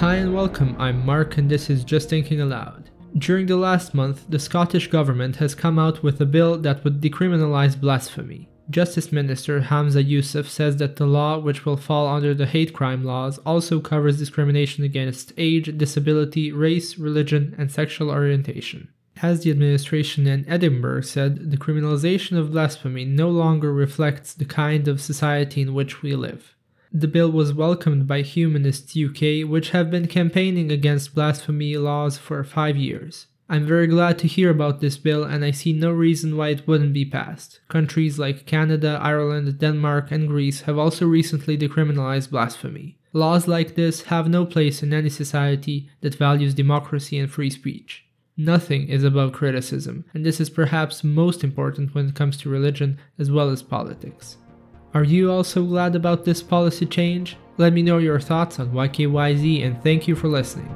Hi and welcome, I'm Mark and this is Just Thinking Aloud. During the last month, the Scottish Government has come out with a bill that would decriminalise blasphemy. Justice Minister Hamza Yousaf says that the law, which will fall under the hate crime laws, also covers discrimination against age, disability, race, religion, and sexual orientation. As the administration in Edinburgh said, the criminalisation of blasphemy no longer reflects the kind of society in which we live. The bill was welcomed by Humanists UK, which have been campaigning against blasphemy laws for five years. I'm very glad to hear about this bill and I see no reason why it wouldn't be passed. Countries like Canada, Ireland, Denmark, and Greece have also recently decriminalized blasphemy. Laws like this have no place in any society that values democracy and free speech. Nothing is above criticism, and this is perhaps most important when it comes to religion as well as politics. Are you also glad about this policy change? Let me know your thoughts on YKYZ and thank you for listening.